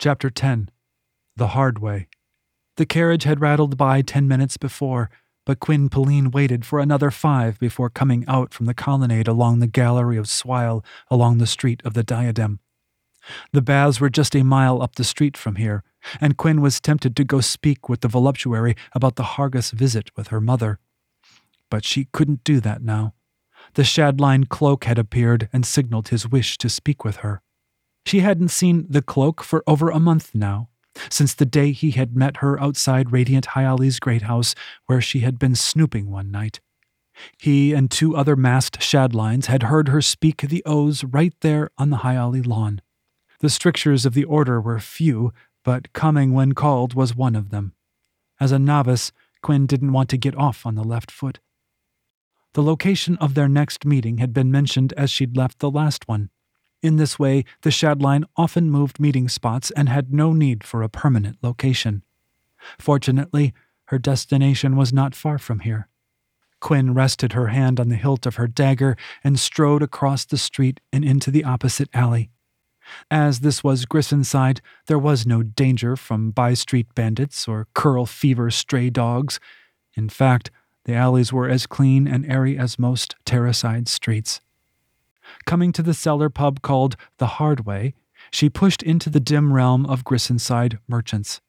Chapter 10 The Hard Way. The carriage had rattled by ten minutes before, but Quinn Pauline waited for another five before coming out from the colonnade along the gallery of Swile along the street of the Diadem. The baths were just a mile up the street from here, and Quinn was tempted to go speak with the voluptuary about the Hargus visit with her mother. But she couldn't do that now. The shadline cloak had appeared and signaled his wish to speak with her. She hadn't seen the cloak for over a month now, since the day he had met her outside Radiant Hyali's great house, where she had been snooping one night. He and two other masked shadlines had heard her speak the oaths right there on the Hyali lawn. The strictures of the order were few, but coming when called was one of them. As a novice, Quinn didn't want to get off on the left foot. The location of their next meeting had been mentioned as she'd left the last one. In this way, the Shadline often moved meeting spots and had no need for a permanent location. Fortunately, her destination was not far from here. Quinn rested her hand on the hilt of her dagger and strode across the street and into the opposite alley. As this was Grissonside, there was no danger from by street bandits or curl fever stray dogs. In fact, the alleys were as clean and airy as most Terraside streets. Coming to the cellar pub called The Hard Way, she pushed into the dim realm of Grissonside merchants.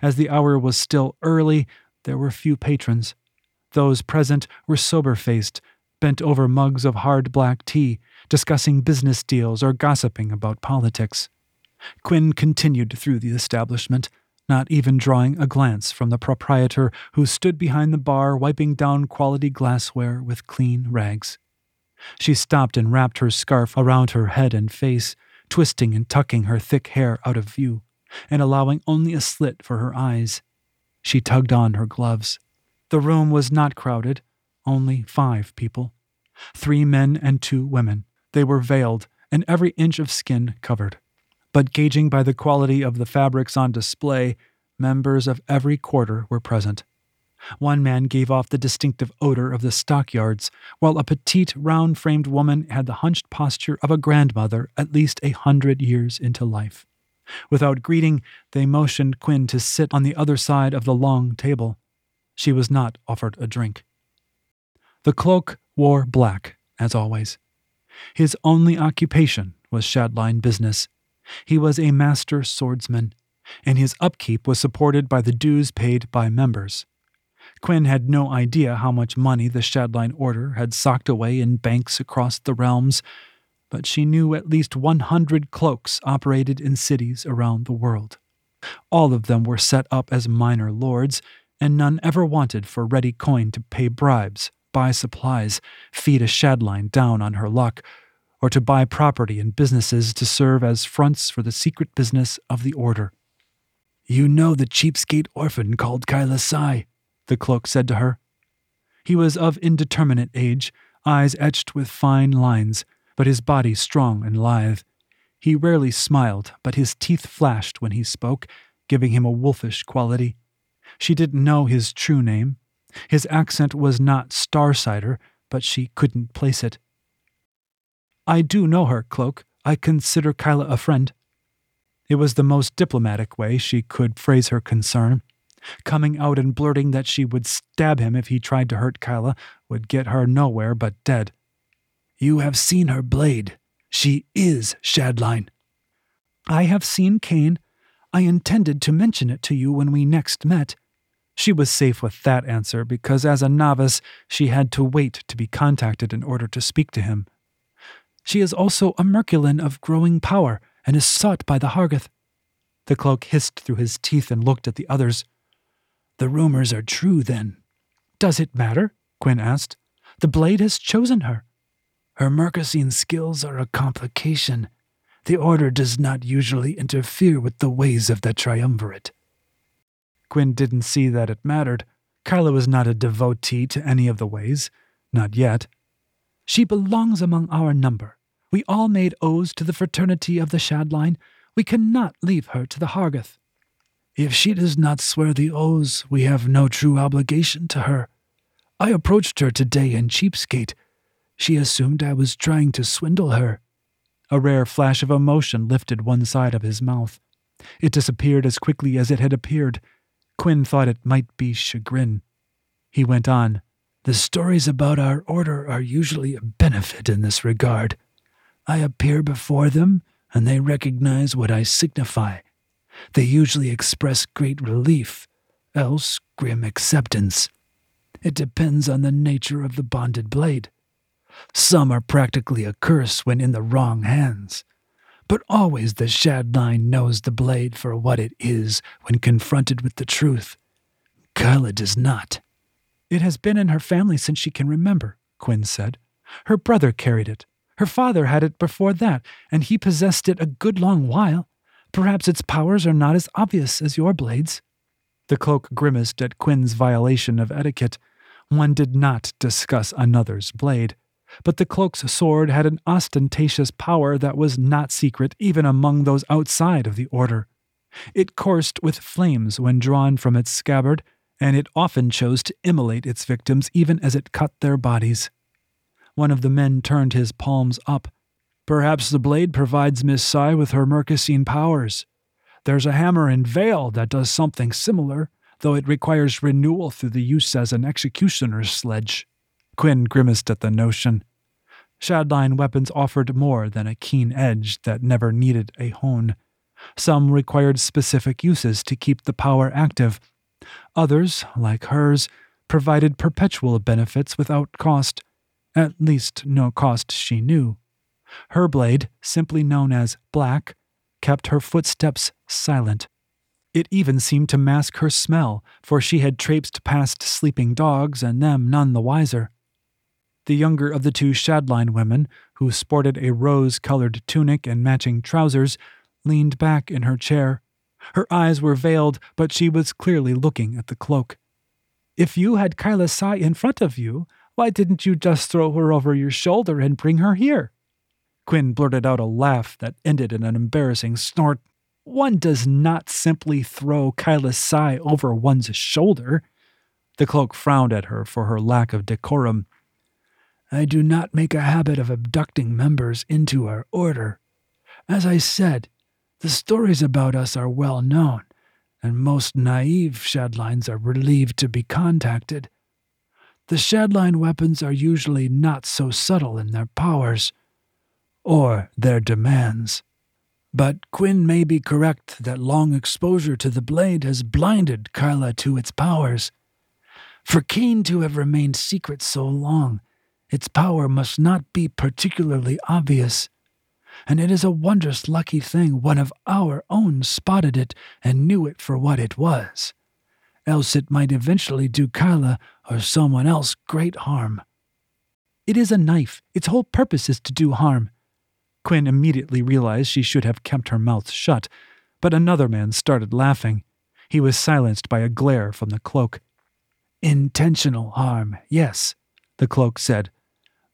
As the hour was still early, there were few patrons. Those present were sober faced, bent over mugs of hard black tea, discussing business deals or gossiping about politics. Quinn continued through the establishment, not even drawing a glance from the proprietor who stood behind the bar wiping down quality glassware with clean rags. She stopped and wrapped her scarf around her head and face, twisting and tucking her thick hair out of view, and allowing only a slit for her eyes. She tugged on her gloves. The room was not crowded, only five people three men and two women. They were veiled, and every inch of skin covered. But gauging by the quality of the fabrics on display, members of every quarter were present. One man gave off the distinctive odor of the stockyards, while a petite, round framed woman had the hunched posture of a grandmother at least a hundred years into life. Without greeting, they motioned Quinn to sit on the other side of the long table. She was not offered a drink. The cloak wore black, as always. His only occupation was Shadline business. He was a master swordsman, and his upkeep was supported by the dues paid by members. Quinn had no idea how much money the Shadline Order had socked away in banks across the realms, but she knew at least 100 cloaks operated in cities around the world. All of them were set up as minor lords, and none ever wanted for ready coin to pay bribes, buy supplies, feed a Shadline down on her luck, or to buy property and businesses to serve as fronts for the secret business of the Order. You know the cheapskate orphan called Kyla Sai, the cloak said to her. He was of indeterminate age, eyes etched with fine lines, but his body strong and lithe. He rarely smiled, but his teeth flashed when he spoke, giving him a wolfish quality. She didn't know his true name. His accent was not Starsider, but she couldn't place it. I do know her, Cloak. I consider Kyla a friend. It was the most diplomatic way she could phrase her concern. Coming out and blurting that she would stab him if he tried to hurt Kyla would get her nowhere but dead. You have seen her blade. She is Shadline. I have seen Kane. I intended to mention it to you when we next met. She was safe with that answer because, as a novice, she had to wait to be contacted in order to speak to him. She is also a Merculin of growing power and is sought by the Hargath. The cloak hissed through his teeth and looked at the others. The rumors are true, then. Does it matter? Quinn asked. The blade has chosen her. Her Mercosine skills are a complication. The Order does not usually interfere with the ways of the Triumvirate. Quinn didn't see that it mattered. Kyla was not a devotee to any of the ways. Not yet. She belongs among our number. We all made oaths to the fraternity of the Shadline. We cannot leave her to the Hargath. If she does not swear the oaths, we have no true obligation to her. I approached her today in Cheapskate. She assumed I was trying to swindle her. A rare flash of emotion lifted one side of his mouth. It disappeared as quickly as it had appeared. Quinn thought it might be chagrin. He went on, The stories about our order are usually a benefit in this regard. I appear before them, and they recognize what I signify. They usually express great relief, else grim acceptance. It depends on the nature of the bonded blade. Some are practically a curse when in the wrong hands. But always the Shadline knows the blade for what it is when confronted with the truth. Kyla does not. It has been in her family since she can remember, Quinn said. Her brother carried it. Her father had it before that, and he possessed it a good long while. Perhaps its powers are not as obvious as your blades. The cloak grimaced at Quinn's violation of etiquette. One did not discuss another's blade. But the cloak's sword had an ostentatious power that was not secret even among those outside of the order. It coursed with flames when drawn from its scabbard, and it often chose to immolate its victims even as it cut their bodies. One of the men turned his palms up. Perhaps the blade provides Miss Sai with her Mercosine powers. There's a hammer in Vale that does something similar, though it requires renewal through the use as an executioner's sledge. Quinn grimaced at the notion. Shadline weapons offered more than a keen edge that never needed a hone. Some required specific uses to keep the power active. Others, like hers, provided perpetual benefits without cost, at least no cost she knew. Her blade, simply known as black, kept her footsteps silent. It even seemed to mask her smell, for she had traipsed past sleeping dogs and them none the wiser. The younger of the two Shadline women, who sported a rose colored tunic and matching trousers, leaned back in her chair. Her eyes were veiled, but she was clearly looking at the cloak. If you had Kyla Sai in front of you, why didn't you just throw her over your shoulder and bring her here? Quinn blurted out a laugh that ended in an embarrassing snort. One does not simply throw Kyla Sai over one's shoulder. The cloak frowned at her for her lack of decorum. I do not make a habit of abducting members into our order. As I said, the stories about us are well known, and most naive Shadlines are relieved to be contacted. The Shadline weapons are usually not so subtle in their powers, or their demands. But Quinn may be correct that long exposure to the blade has blinded Kyla to its powers. For Kane to have remained secret so long, its power must not be particularly obvious. And it is a wondrous lucky thing one of our own spotted it and knew it for what it was. Else it might eventually do Kyla or someone else great harm. It is a knife. Its whole purpose is to do harm. Quinn immediately realized she should have kept her mouth shut, but another man started laughing. He was silenced by a glare from the cloak. Intentional harm, yes, the cloak said.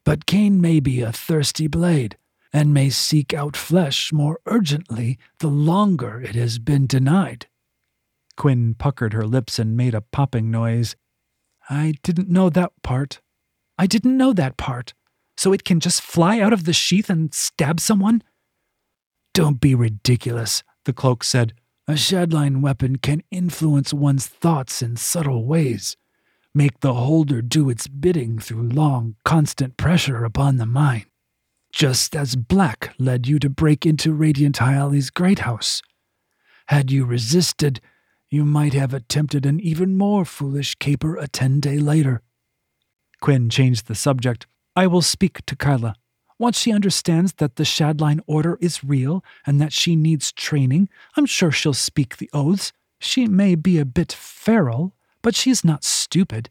But Kane may be a thirsty blade, and may seek out flesh more urgently the longer it has been denied. Quinn puckered her lips and made a popping noise. I didn't know that part. I didn't know that part so it can just fly out of the sheath and stab someone? Don't be ridiculous, the cloak said. A Shadline weapon can influence one's thoughts in subtle ways, make the holder do its bidding through long, constant pressure upon the mind, just as Black led you to break into Radiant Hyali's great house. Had you resisted, you might have attempted an even more foolish caper a ten day later. Quinn changed the subject. I will speak to Kyla. Once she understands that the Shadline order is real and that she needs training, I'm sure she'll speak the oaths. She may be a bit feral, but she's not stupid.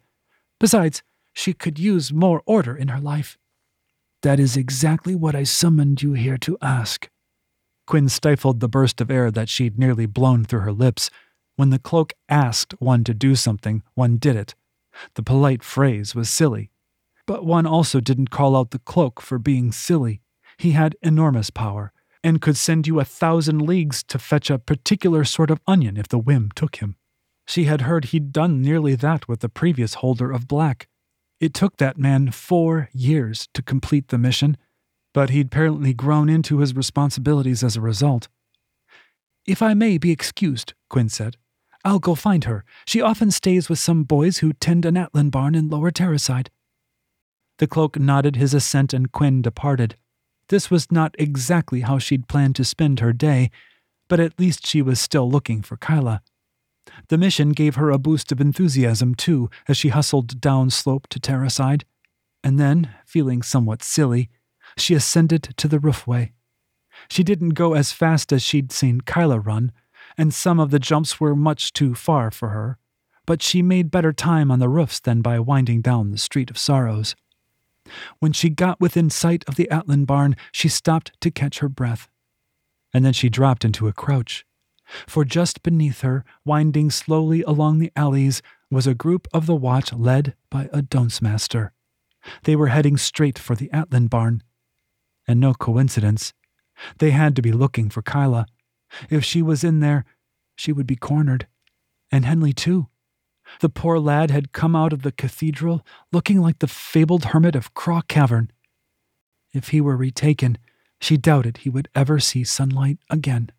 Besides, she could use more order in her life. That is exactly what I summoned you here to ask. Quinn stifled the burst of air that she'd nearly blown through her lips. When the cloak asked one to do something, one did it. The polite phrase was silly, but one also didn't call out the cloak for being silly. He had enormous power, and could send you a thousand leagues to fetch a particular sort of onion if the whim took him. She had heard he'd done nearly that with the previous holder of black. It took that man four years to complete the mission, but he'd apparently grown into his responsibilities as a result. If I may be excused, Quinn said, I'll go find her. She often stays with some boys who tend an Atlan barn in Lower Terraside. The cloak nodded his assent and Quinn departed. This was not exactly how she'd planned to spend her day, but at least she was still looking for Kyla. The mission gave her a boost of enthusiasm, too, as she hustled down slope to Terraside. And then, feeling somewhat silly, she ascended to the roofway. She didn't go as fast as she'd seen Kyla run, and some of the jumps were much too far for her, but she made better time on the roofs than by winding down the Street of Sorrows. When she got within sight of the Atlan barn, she stopped to catch her breath. And then she dropped into a crouch, for just beneath her, winding slowly along the alleys, was a group of the watch led by a dunce master. They were heading straight for the Atlan barn. And no coincidence. They had to be looking for Kyla. If she was in there, she would be cornered. And Henley, too. The poor lad had come out of the cathedral looking like the fabled hermit of Craw Cavern. If he were retaken, she doubted he would ever see sunlight again.